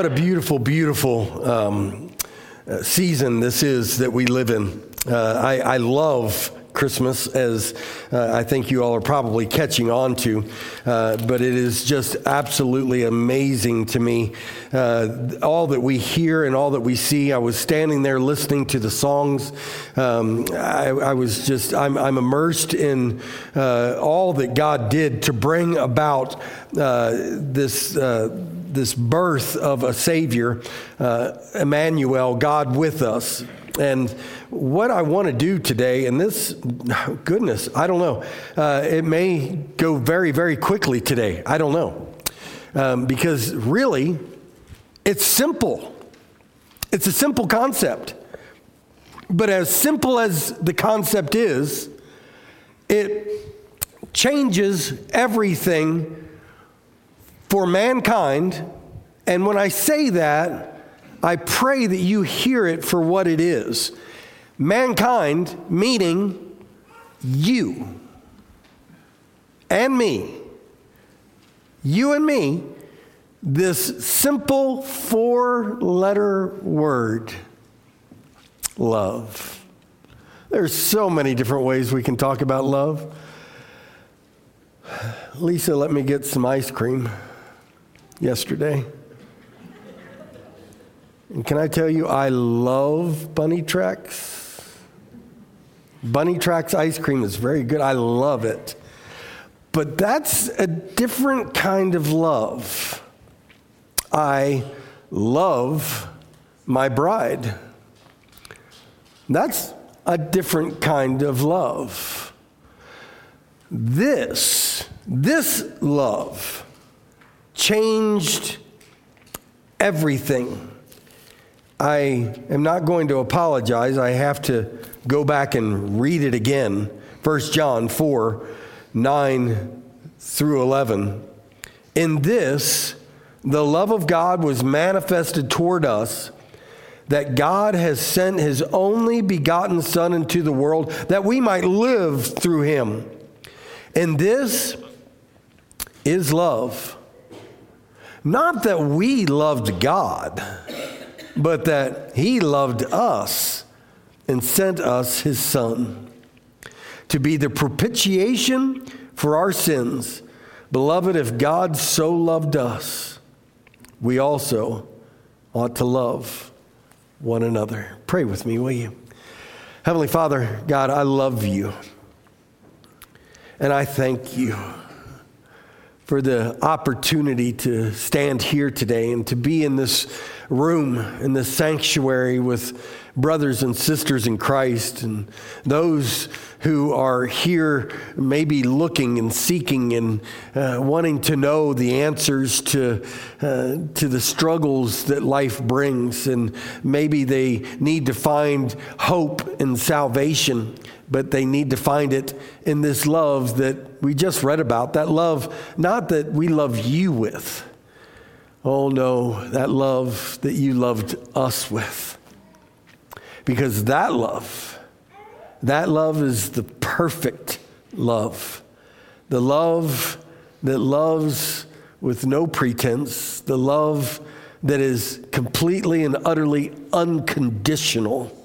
what a beautiful, beautiful um, uh, season this is that we live in. Uh, I, I, love Christmas, as uh, I think you all are probably catching on to, uh, but it is just absolutely amazing to me. Uh, all that we hear and all that we see. I was standing there listening to the songs. Um, I, I, was just, I'm, I'm immersed in uh, all that God did to bring about this this birth of a Savior, uh, Emmanuel, God with us. And what I want to do today, and this, goodness, I don't know. Uh, it may go very, very quickly today. I don't know. Um, because really, it's simple. It's a simple concept. But as simple as the concept is, it changes everything for mankind. And when I say that, I pray that you hear it for what it is. Mankind, meaning you and me. You and me, this simple four letter word love. There's so many different ways we can talk about love. Lisa, let me get some ice cream yesterday. And can I tell you, I love Bunny Tracks. Bunny Tracks ice cream is very good. I love it. But that's a different kind of love. I love my bride. That's a different kind of love. This, this love changed everything. I am not going to apologize. I have to go back and read it again. 1 John 4 9 through 11. In this, the love of God was manifested toward us that God has sent his only begotten Son into the world that we might live through him. And this is love not that we loved God, but that He loved us and sent us His Son to be the propitiation for our sins. Beloved, if God so loved us, we also ought to love one another. Pray with me, will you? Heavenly Father, God, I love you. And I thank you for the opportunity to stand here today and to be in this room, in this sanctuary with brothers and sisters in Christ and those who are here maybe looking and seeking and uh, wanting to know the answers to, uh, to the struggles that life brings. And maybe they need to find hope and salvation but they need to find it in this love that we just read about. That love, not that we love you with. Oh no, that love that you loved us with. Because that love, that love is the perfect love. The love that loves with no pretense, the love that is completely and utterly unconditional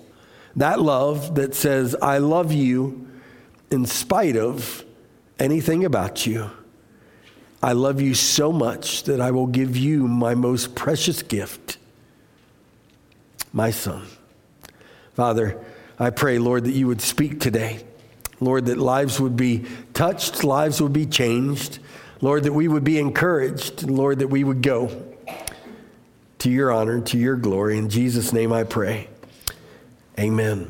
that love that says, I love you in spite of anything about you. I love you so much that I will give you my most precious gift, my son. Father, I pray, Lord, that you would speak today. Lord, that lives would be touched, lives would be changed. Lord, that we would be encouraged. Lord, that we would go to your honor, to your glory. In Jesus' name I pray. Amen.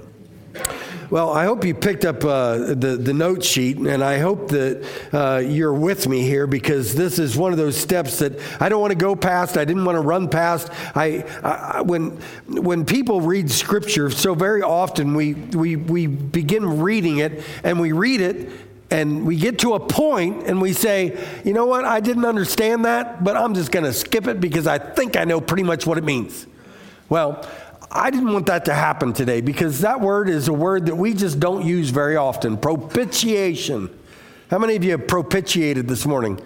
Well, I hope you picked up uh, the, the note sheet, and I hope that uh, you're with me here because this is one of those steps that I don't want to go past. I didn't want to run past. I, I, when, when people read Scripture, so very often we, we, we begin reading it and we read it and we get to a point and we say, you know what, I didn't understand that, but I'm just going to skip it because I think I know pretty much what it means. Well, I didn't want that to happen today because that word is a word that we just don't use very often propitiation. How many of you have propitiated this morning?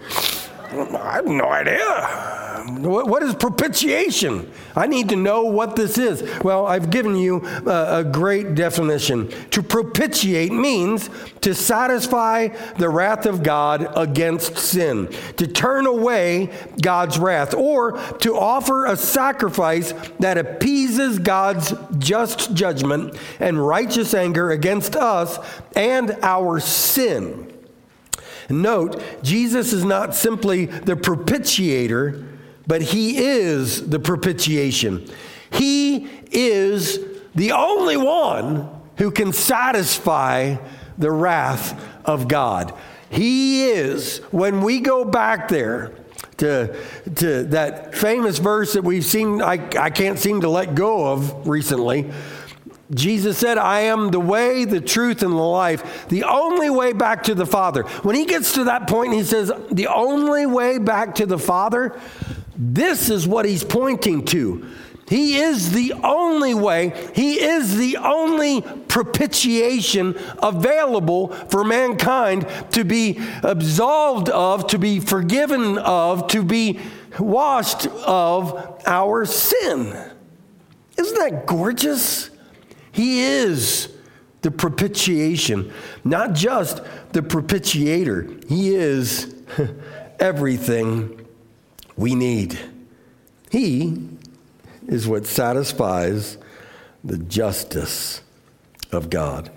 I have no idea. What is propitiation? I need to know what this is. Well, I've given you a, a great definition. To propitiate means to satisfy the wrath of God against sin, to turn away God's wrath, or to offer a sacrifice that appeases God's just judgment and righteous anger against us and our sin. Note, Jesus is not simply the propitiator, but he is the propitiation. He is the only one who can satisfy the wrath of God. He is, when we go back there, to, to that famous verse that we've seen, I, I can't seem to let go of recently, Jesus said, I am the way, the truth, and the life, the only way back to the Father. When he gets to that point, he says, the only way back to the Father, this is what he's pointing to. He is the only way, He is the only propitiation available for mankind to be absolved of, to be forgiven of, to be washed of our sin. Isn't that gorgeous? He is the propitiation, not just the propitiator. He is everything we need. He is what satisfies the justice of God.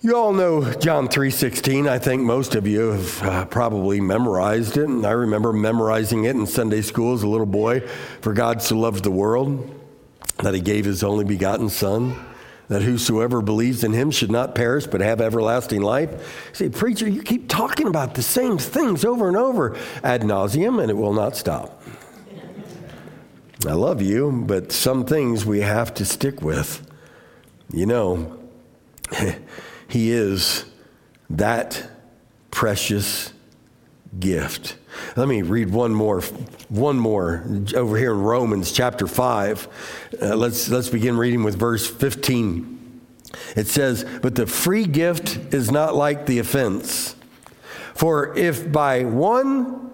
You all know John 3:16. I think most of you have uh, probably memorized it. And I remember memorizing it in Sunday school as a little boy. For God so loved the world that he gave his only begotten Son, that whosoever believes in him should not perish but have everlasting life. You say, Preacher, you keep talking about the same things over and over ad nauseum, and it will not stop. I love you, but some things we have to stick with. You know, he is that precious gift. Let me read one more, one more over here in Romans chapter five. Uh, let's let's begin reading with verse fifteen. It says, "But the free gift is not like the offense. For if by one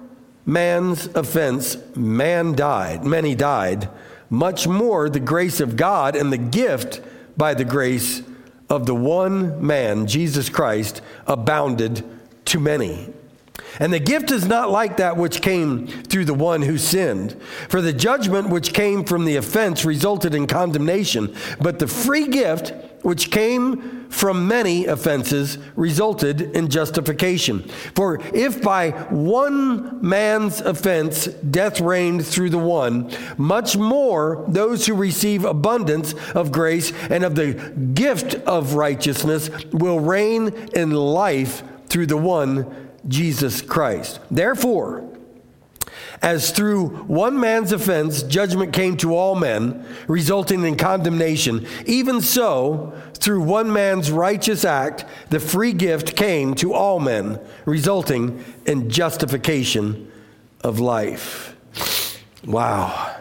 man's offense man died, many died, much more the grace of God and the gift by the grace of the one man, Jesus Christ, abounded to many." And the gift is not like that which came through the one who sinned. For the judgment which came from the offense resulted in condemnation, but the free gift which came from many offenses resulted in justification. For if by one man's offense death reigned through the one, much more those who receive abundance of grace and of the gift of righteousness will reign in life through the one Jesus Christ. Therefore, as through one man's offense judgment came to all men, resulting in condemnation, even so, through one man's righteous act, the free gift came to all men, resulting in justification of life. Wow.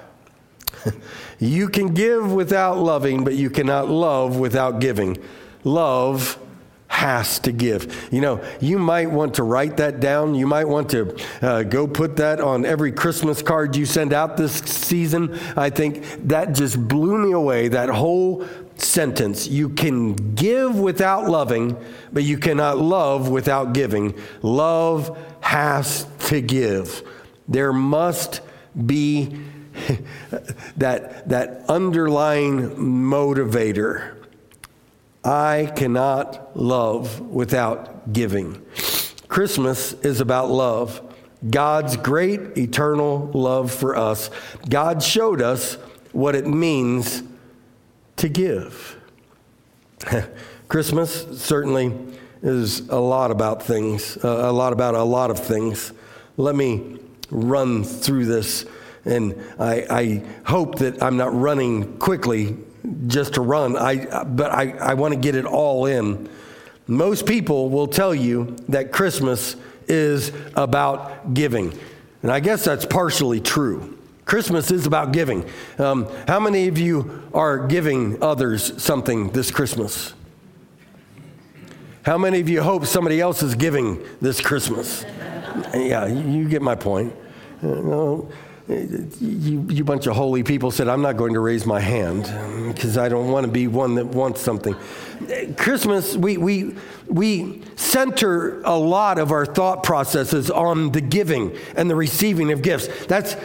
you can give without loving, but you cannot love without giving. Love has to give. You know, you might want to write that down. You might want to uh, go put that on every Christmas card you send out this season. I think that just blew me away, that whole sentence. You can give without loving, but you cannot love without giving. Love has to give. There must be that, that underlying motivator I cannot love without giving. Christmas is about love. God's great eternal love for us. God showed us what it means to give. Christmas certainly is a lot about things, uh, a lot about a lot of things. Let me run through this, and I, I hope that I'm not running quickly just to run. I, but I, I want to get it all in. Most people will tell you that Christmas is about giving. And I guess that's partially true. Christmas is about giving. Um, how many of you are giving others something this Christmas? How many of you hope somebody else is giving this Christmas? yeah, you get my point. Uh, you, you bunch of holy people said, I'm not going to raise my hand because I don't want to be one that wants something. Christmas, we, we, we center a lot of our thought processes on the giving and the receiving of gifts. That's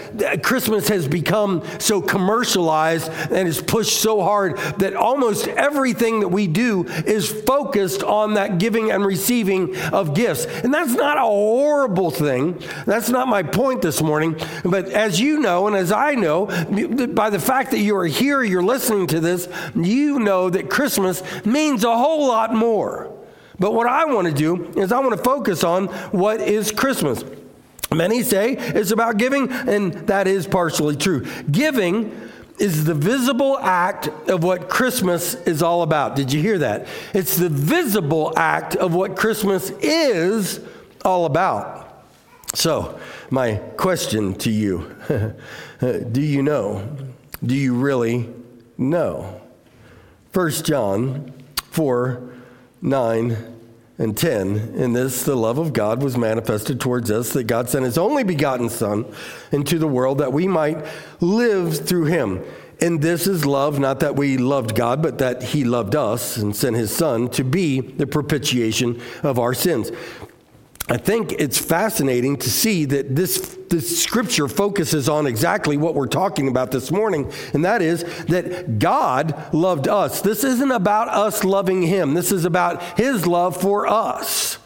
Christmas has become so commercialized and is pushed so hard that almost everything that we do is focused on that giving and receiving of gifts. And that's not a horrible thing. That's not my point this morning. But as you know, and as I know, by the fact that you are here, you're listening to this, you know that Christmas means a whole lot more. But what I want to do is I want to focus on what is Christmas. Many say it's about giving, and that is partially true. Giving is the visible act of what Christmas is all about. Did you hear that? It's the visible act of what Christmas is all about. So, my question to you do you know? Do you really know? 1 John 4 9 and 10. In this, the love of God was manifested towards us, that God sent his only begotten Son into the world that we might live through him. And this is love, not that we loved God, but that he loved us and sent his Son to be the propitiation of our sins. I think it's fascinating to see that this, this scripture focuses on exactly what we're talking about this morning, and that is that God loved us. This isn't about us loving Him, this is about His love for us.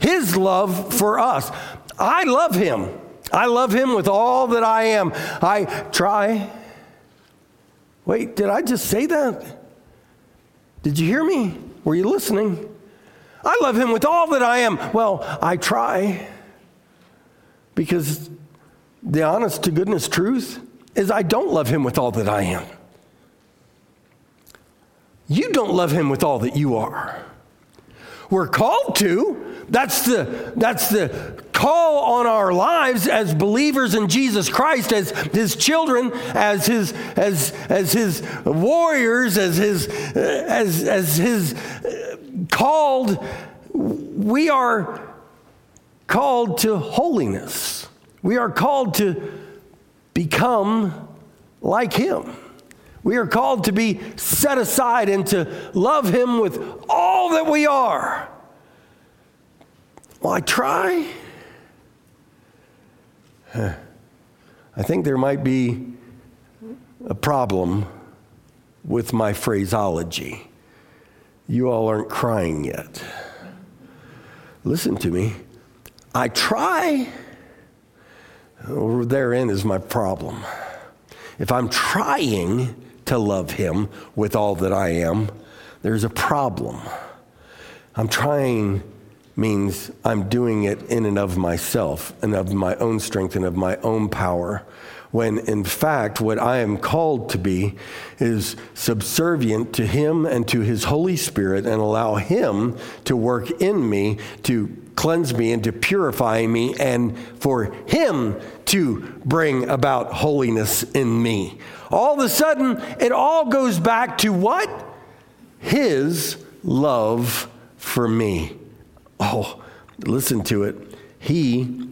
His love for us. I love Him. I love Him with all that I am. I try. Wait, did I just say that? Did you hear me? Were you listening? I love him with all that I am. Well, I try because the honest to goodness truth is I don't love him with all that I am. You don't love him with all that you are. We're called to. That's the, that's the call on our lives as believers in Jesus Christ, as his children, as his, as, as his warriors, as his, as, as his called, we are called to holiness. We are called to become like Him. We are called to be set aside and to love Him with all that we are. Well, I try. I think there might be a problem with my phraseology. You all aren't crying yet. Listen to me. I try. Therein is my problem. If I'm trying to love Him with all that I am, there's a problem. I'm trying means I'm doing it in and of myself and of my own strength and of my own power when in fact, what I am called to be is subservient to Him and to His Holy Spirit and allow Him to work in me to cleanse me and to purify me and for Him to bring about holiness in me. All of a sudden, it all goes back to what? His love for me. Oh, listen to it. He,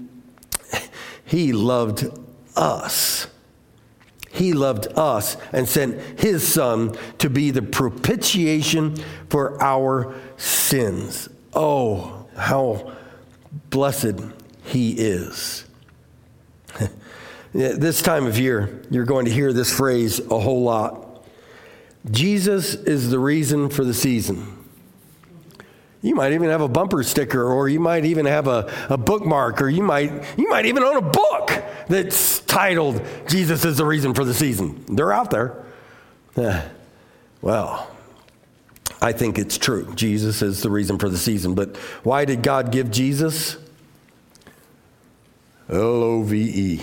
he loved us. He loved us and sent his son to be the propitiation for our sins. Oh, how blessed he is. this time of year, you're going to hear this phrase a whole lot. Jesus is the reason for the season. You might even have a bumper sticker, or you might even have a, a bookmark, or you might, you might even own a book that's titled Jesus is the Reason for the Season. They're out there. Eh, well, I think it's true. Jesus is the reason for the season. But why did God give Jesus? L O V E,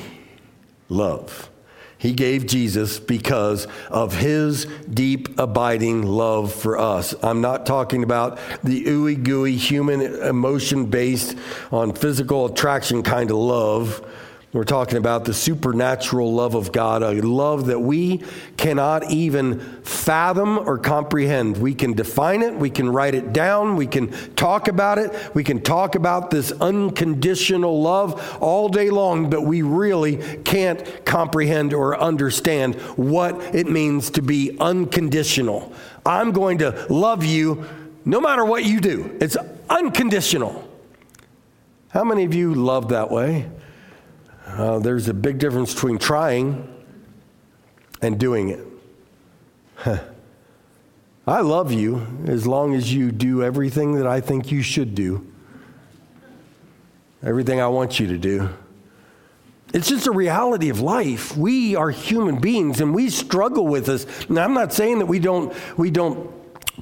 love. He gave Jesus because of his deep, abiding love for us. I'm not talking about the ooey gooey, human, emotion based on physical attraction kind of love. We're talking about the supernatural love of God, a love that we cannot even fathom or comprehend. We can define it, we can write it down, we can talk about it, we can talk about this unconditional love all day long, but we really can't comprehend or understand what it means to be unconditional. I'm going to love you no matter what you do, it's unconditional. How many of you love that way? Uh, there's a big difference between trying and doing it. I love you as long as you do everything that I think you should do, everything I want you to do. It's just a reality of life. We are human beings and we struggle with this. Now, I'm not saying that we don't, we don't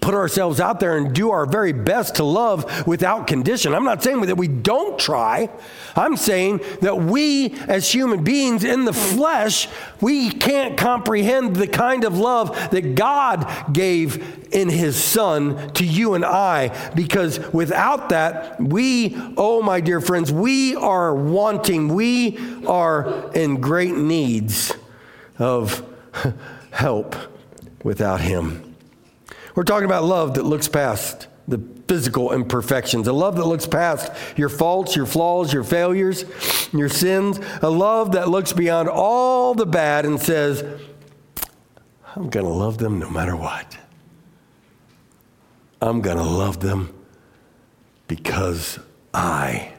put ourselves out there and do our very best to love without condition. I'm not saying that we don't try. I'm saying that we, as human beings in the flesh, we can't comprehend the kind of love that God gave in His Son to you and I, because without that, we, oh my dear friends, we are wanting, we are in great needs of help without Him. We're talking about love that looks past the physical imperfections, a love that looks past your faults, your flaws, your failures, your sins, a love that looks beyond all the bad and says, I'm going to love them no matter what. I'm going to love them because I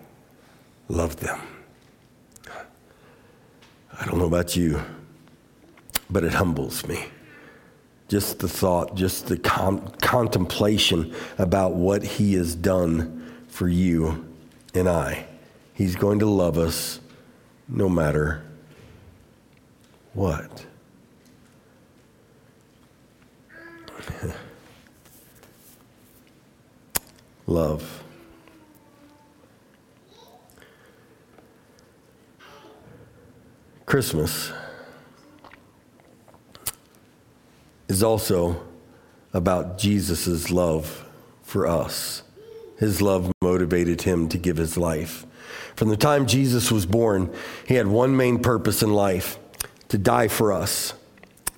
love them. I don't know about you, but it humbles me just the thought, just the con- contemplation about what He has done for you and I. He's going to love us no matter what. love. Christmas is also about Jesus' love for us. His love motivated him to give his life. From the time Jesus was born, he had one main purpose in life to die for us.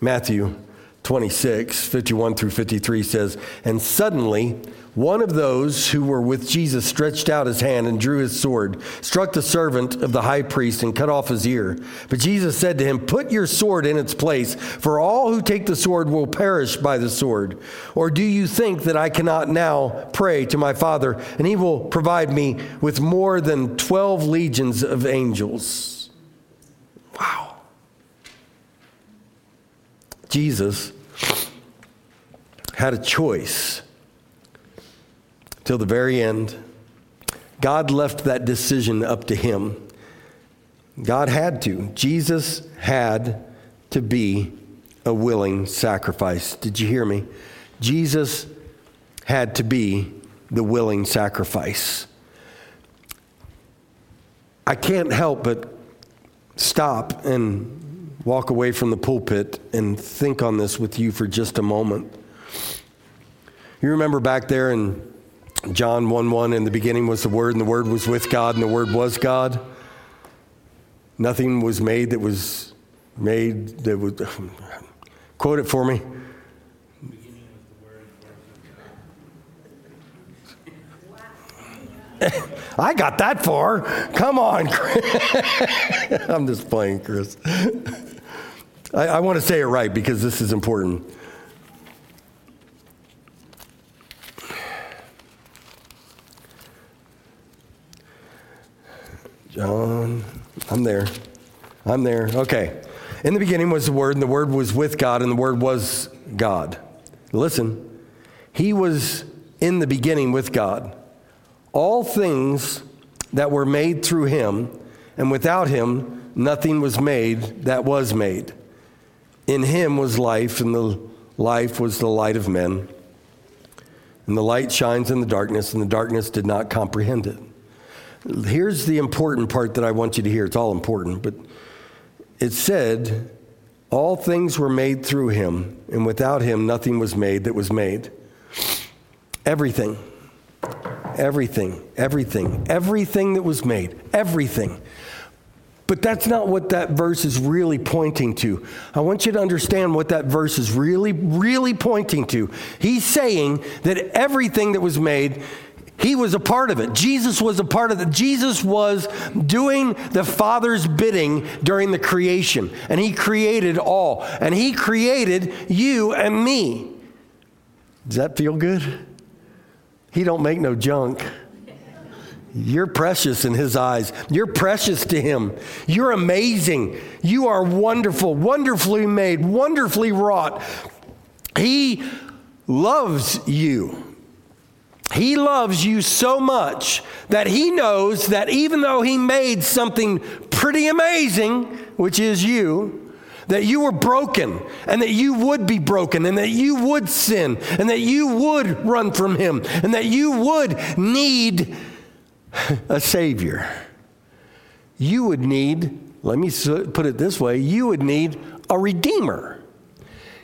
Matthew 26, 51 through 53 says, And suddenly, one of those who were with Jesus stretched out his hand and drew his sword, struck the servant of the high priest, and cut off his ear. But Jesus said to him, Put your sword in its place, for all who take the sword will perish by the sword. Or do you think that I cannot now pray to my Father, and he will provide me with more than 12 legions of angels? Wow. Jesus had a choice till the very end. God left that decision up to him. God had to. Jesus had to be a willing sacrifice. Did you hear me? Jesus had to be the willing sacrifice. I can't help but stop and walk away from the pulpit and think on this with you for just a moment. You remember back there in John 1 1, in the beginning was the Word, and the Word was with God, and the Word was God. Nothing was made that was made that was. Quote it for me. I got that far. Come on, Chris. I'm just playing, Chris. I, I want to say it right because this is important. John, I'm there. I'm there. Okay. In the beginning was the Word, and the Word was with God, and the Word was God. Listen, He was in the beginning with God. All things that were made through Him, and without Him, nothing was made that was made. In Him was life, and the life was the light of men. And the light shines in the darkness, and the darkness did not comprehend it. Here's the important part that I want you to hear. It's all important, but it said, All things were made through him, and without him, nothing was made that was made. Everything, everything, everything, everything that was made, everything But that's not what that verse is really pointing to. I want you to understand what that verse is really, really pointing to. He's saying that everything that was made, he was a part of it. Jesus was a part of it. Jesus was doing the Father's bidding during the creation, and he created all. And he created you and me. Does that feel good? He don't make no junk. You're precious in his eyes. You're precious to him. You're amazing. You are wonderful, wonderfully made, wonderfully wrought. He loves you. He loves you so much that he knows that even though he made something pretty amazing, which is you, that you were broken and that you would be broken and that you would sin and that you would run from him and that you would need a Savior. You would need, let me put it this way, you would need a Redeemer.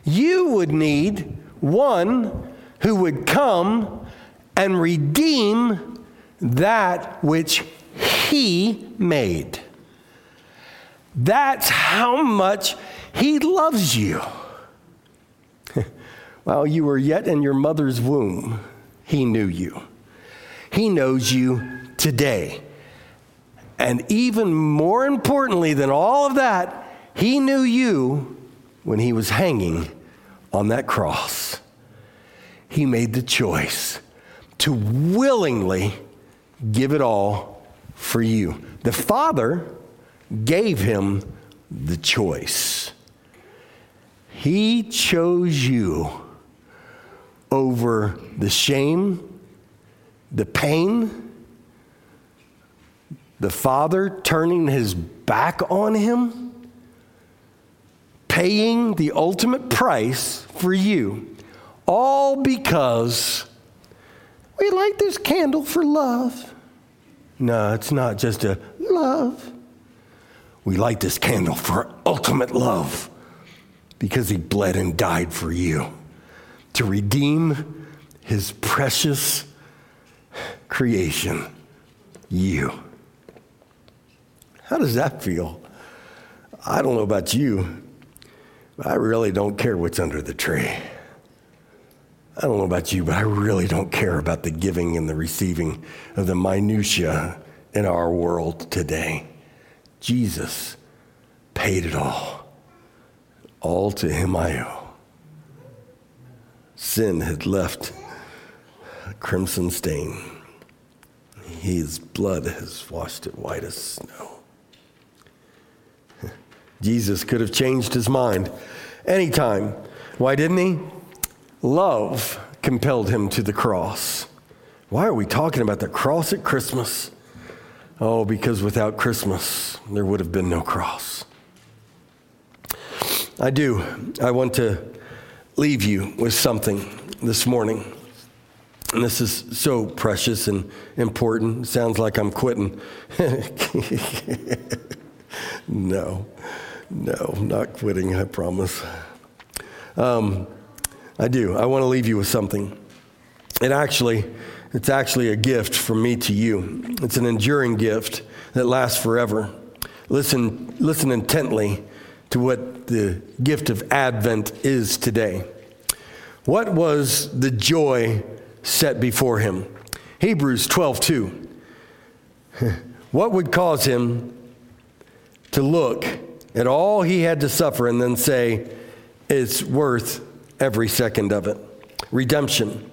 You would need one who would come and redeem that which He made. That's how much He loves you. While you were yet in your mother's womb, He knew you. He knows you today. And even more importantly than all of that, he knew you when he was hanging on that cross. He made the choice to willingly give it all for you. The Father gave him the choice. He chose you over the shame, the pain, the father turning his back on him, paying the ultimate price for you, all because we light this candle for love. No, it's not just a love. We light this candle for ultimate love because he bled and died for you to redeem his precious creation, you. How does that feel? I don't know about you, but I really don't care what's under the tree. I don't know about you, but I really don't care about the giving and the receiving of the minutiae in our world today. Jesus paid it all. All to him I owe. Sin had left a crimson stain. His blood has washed it white as snow. Jesus could have changed his mind anytime. Why didn't he? Love compelled him to the cross. Why are we talking about the cross at Christmas? Oh, because without Christmas, there would have been no cross. I do. I want to leave you with something this morning. And this is so precious and important. Sounds like I'm quitting. no. No, not quitting, I promise. Um, I do. I want to leave you with something. It actually, it's actually a gift from me to you. It's an enduring gift that lasts forever. Listen, listen intently to what the gift of Advent is today. What was the joy set before him? Hebrews 12, 2. What would cause him to look at all he had to suffer and then say, it's worth every second of it. Redemption.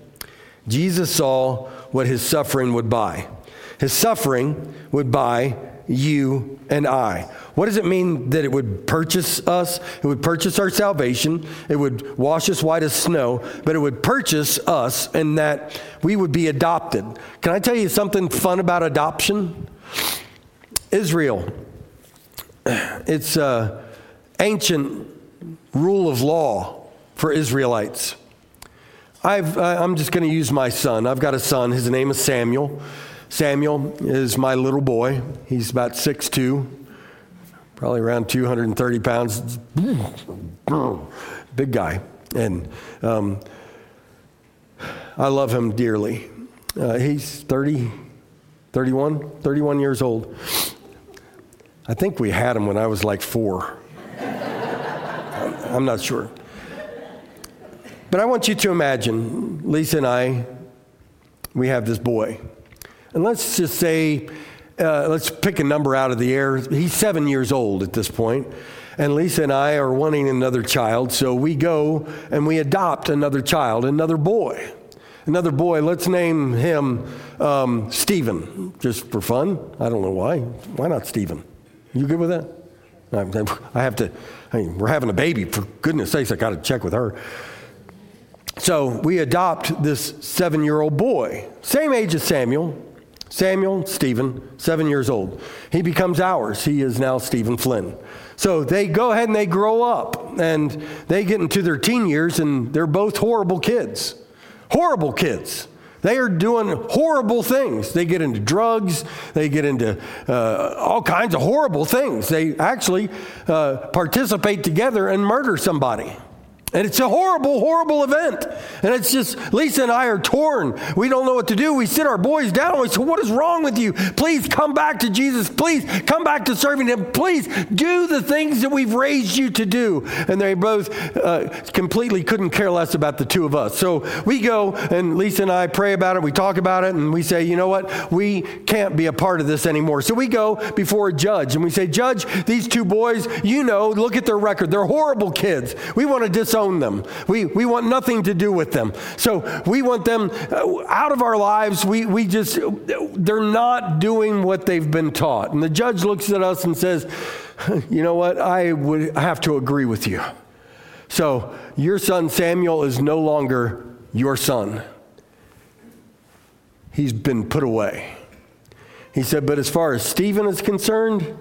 Jesus saw what his suffering would buy. His suffering would buy you and I. What does it mean that it would purchase us? It would purchase our salvation. It would wash us white as snow, but it would purchase us in that we would be adopted. Can I tell you something fun about adoption? Israel it's an ancient rule of law for Israelites. i am just going to use my son. I've got a son. His name is Samuel. Samuel is my little boy. He's about 6'2, probably around 230 pounds. Big guy. And um, I love him dearly. Uh, he's 30, 31, 31 years old. I think we had him when I was like four. I'm not sure. But I want you to imagine Lisa and I, we have this boy. And let's just say, uh, let's pick a number out of the air. He's seven years old at this point, And Lisa and I are wanting another child, so we go and we adopt another child, another boy. Another boy, let's name him um, Stephen, just for fun. I don't know why. Why not Stephen? You good with that? I have to, I mean, we're having a baby, for goodness sakes, I got to check with her. So we adopt this seven year old boy, same age as Samuel. Samuel, Stephen, seven years old. He becomes ours. He is now Stephen Flynn. So they go ahead and they grow up and they get into their teen years and they're both horrible kids. Horrible kids. They are doing horrible things. They get into drugs. They get into uh, all kinds of horrible things. They actually uh, participate together and murder somebody. And it's a horrible, horrible event. And it's just, Lisa and I are torn. We don't know what to do. We sit our boys down and we say, What is wrong with you? Please come back to Jesus. Please come back to serving Him. Please do the things that we've raised you to do. And they both uh, completely couldn't care less about the two of us. So we go and Lisa and I pray about it. We talk about it and we say, You know what? We can't be a part of this anymore. So we go before a judge and we say, Judge, these two boys, you know, look at their record. They're horrible kids. We want to disown own them. We, we want nothing to do with them. So we want them uh, out of our lives. We, we just, they're not doing what they've been taught. And the judge looks at us and says, You know what? I would have to agree with you. So your son Samuel is no longer your son. He's been put away. He said, But as far as Stephen is concerned,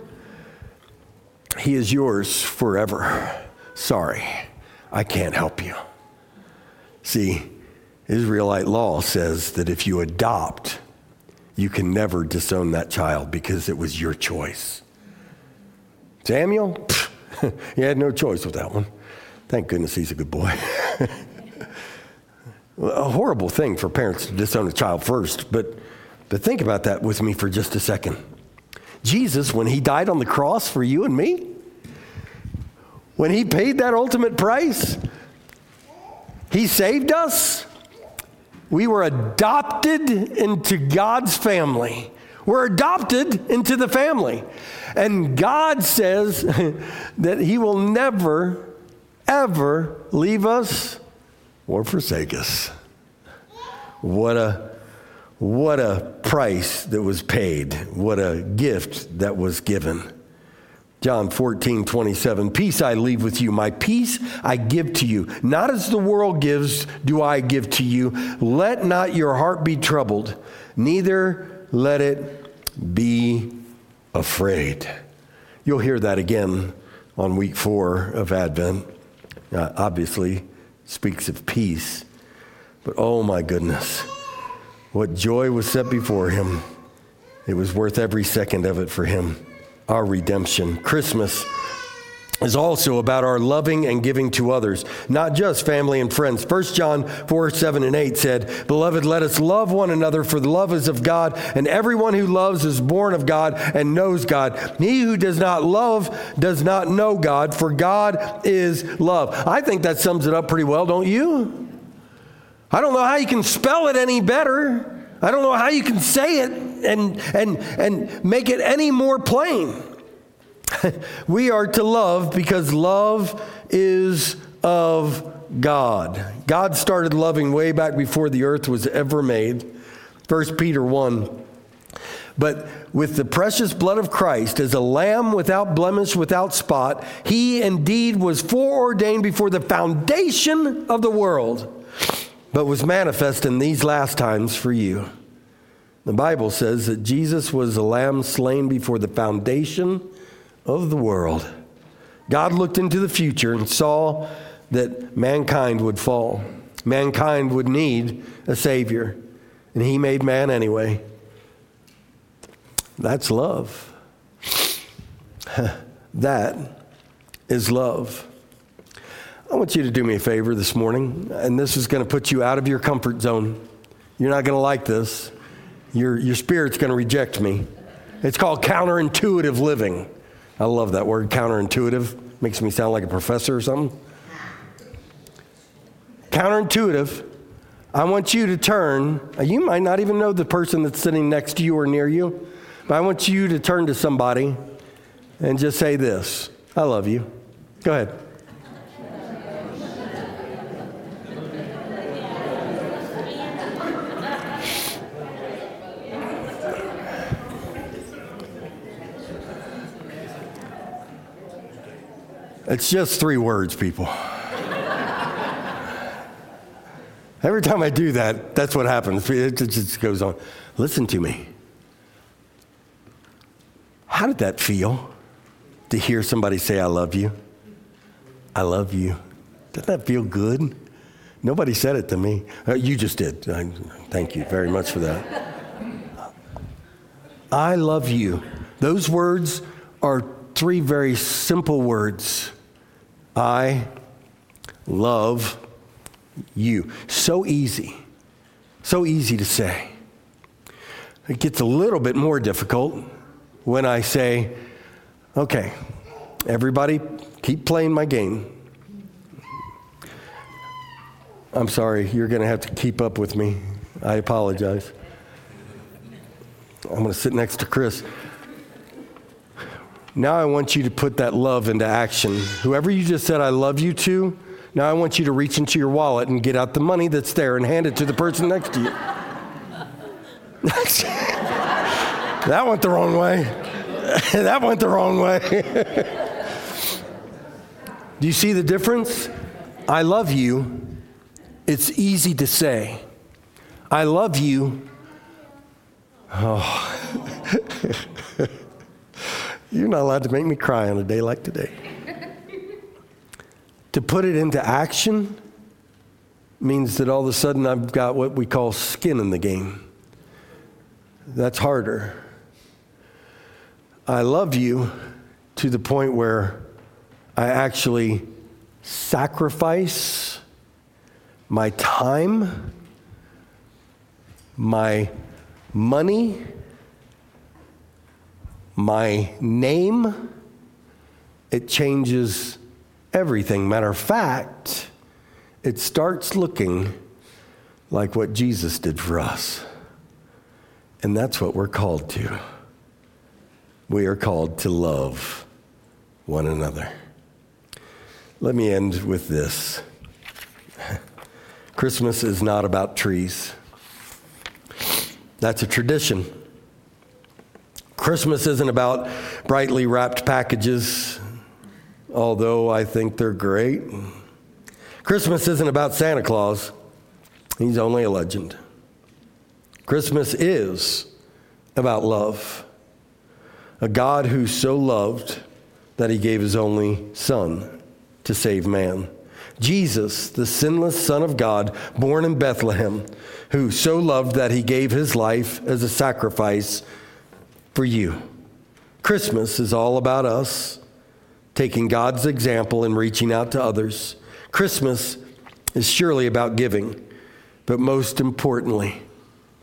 he is yours forever. Sorry. I can't help you. See, Israelite law says that if you adopt, you can never disown that child because it was your choice. Samuel, he had no choice with that one. Thank goodness he's a good boy. a horrible thing for parents to disown a child first, but, but think about that with me for just a second. Jesus, when he died on the cross for you and me, when He paid that ultimate price, He saved us. We were adopted into God's family. We're adopted into the family. And God says that He will never, ever leave us or forsake us. What a what a price that was paid. What a gift that was given. John 14, 27. Peace I leave with you. My peace I give to you. Not as the world gives, do I give to you. Let not your heart be troubled, neither let it be afraid. You'll hear that again on week four of Advent. Uh, obviously, speaks of peace. But oh my goodness, what joy was set before him. It was worth every second of it for him our redemption. Christmas is also about our loving and giving to others, not just family and friends. 1 John 4 7 and 8 said, Beloved, let us love one another, for the love is of God, and everyone who loves is born of God and knows God. He who does not love does not know God, for God is love. I think that sums it up pretty well, don't you? I don't know how you can spell it any better. I don't know how you can say it and, and, and make it any more plain. we are to love because love is of God. God started loving way back before the earth was ever made. 1 Peter 1. But with the precious blood of Christ, as a lamb without blemish, without spot, he indeed was foreordained before the foundation of the world but was manifest in these last times for you. The Bible says that Jesus was a lamb slain before the foundation of the world. God looked into the future and saw that mankind would fall. Mankind would need a Savior. And He made man anyway. That's love. that is love. I want you to do me a favor this morning, and this is going to put you out of your comfort zone. You're not going to like this. Your, your spirit's going to reject me. It's called counterintuitive living. I love that word, counterintuitive. Makes me sound like a professor or something. Counterintuitive. I want you to turn. Uh, you might not even know the person that's sitting next to you or near you, but I want you to turn to somebody and just say this I love you. Go ahead. It's just three words, people. Every time I do that, that's what happens. It just goes on. Listen to me. How did that feel to hear somebody say, I love you? I love you. Did that feel good? Nobody said it to me. Uh, you just did. I, thank you very much for that. I love you. Those words are three very simple words I love you. So easy. So easy to say. It gets a little bit more difficult when I say, okay, everybody keep playing my game. I'm sorry, you're going to have to keep up with me. I apologize. I'm going to sit next to Chris. Now I want you to put that love into action. Whoever you just said I love you to, now I want you to reach into your wallet and get out the money that's there and hand it to the person next to you. that went the wrong way. that went the wrong way. Do you see the difference? I love you. It's easy to say. I love you. Oh. You're not allowed to make me cry on a day like today. to put it into action means that all of a sudden I've got what we call skin in the game. That's harder. I love you to the point where I actually sacrifice my time, my money, my name, it changes everything. Matter of fact, it starts looking like what Jesus did for us. And that's what we're called to. We are called to love one another. Let me end with this Christmas is not about trees, that's a tradition. Christmas isn't about brightly wrapped packages, although I think they're great. Christmas isn't about Santa Claus, he's only a legend. Christmas is about love. A God who so loved that he gave his only Son to save man. Jesus, the sinless Son of God, born in Bethlehem, who so loved that he gave his life as a sacrifice for you. Christmas is all about us taking God's example and reaching out to others. Christmas is surely about giving, but most importantly,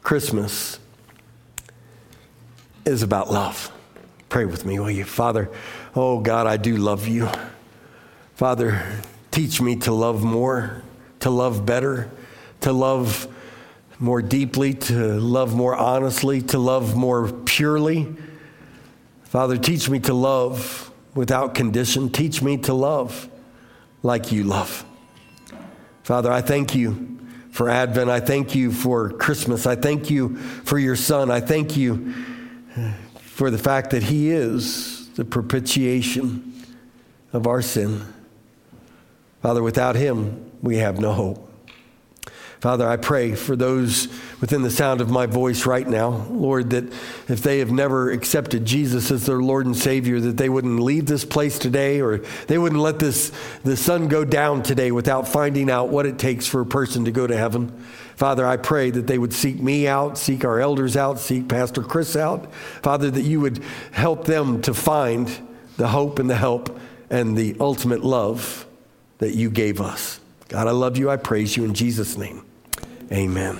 Christmas is about love. Pray with me, will you? Father, oh God, I do love you. Father, teach me to love more, to love better, to love more deeply, to love more honestly, to love more purely. Father, teach me to love without condition. Teach me to love like you love. Father, I thank you for Advent. I thank you for Christmas. I thank you for your Son. I thank you uh, for the fact that He is the propitiation of our sin. Father, without Him, we have no hope. Father, I pray for those within the sound of my voice right now, Lord, that if they have never accepted Jesus as their Lord and Savior, that they wouldn't leave this place today or they wouldn't let this the sun go down today without finding out what it takes for a person to go to heaven. Father, I pray that they would seek me out, seek our elders out, seek Pastor Chris out. Father, that you would help them to find the hope and the help and the ultimate love that you gave us. God, I love you. I praise you in Jesus' name. Amen.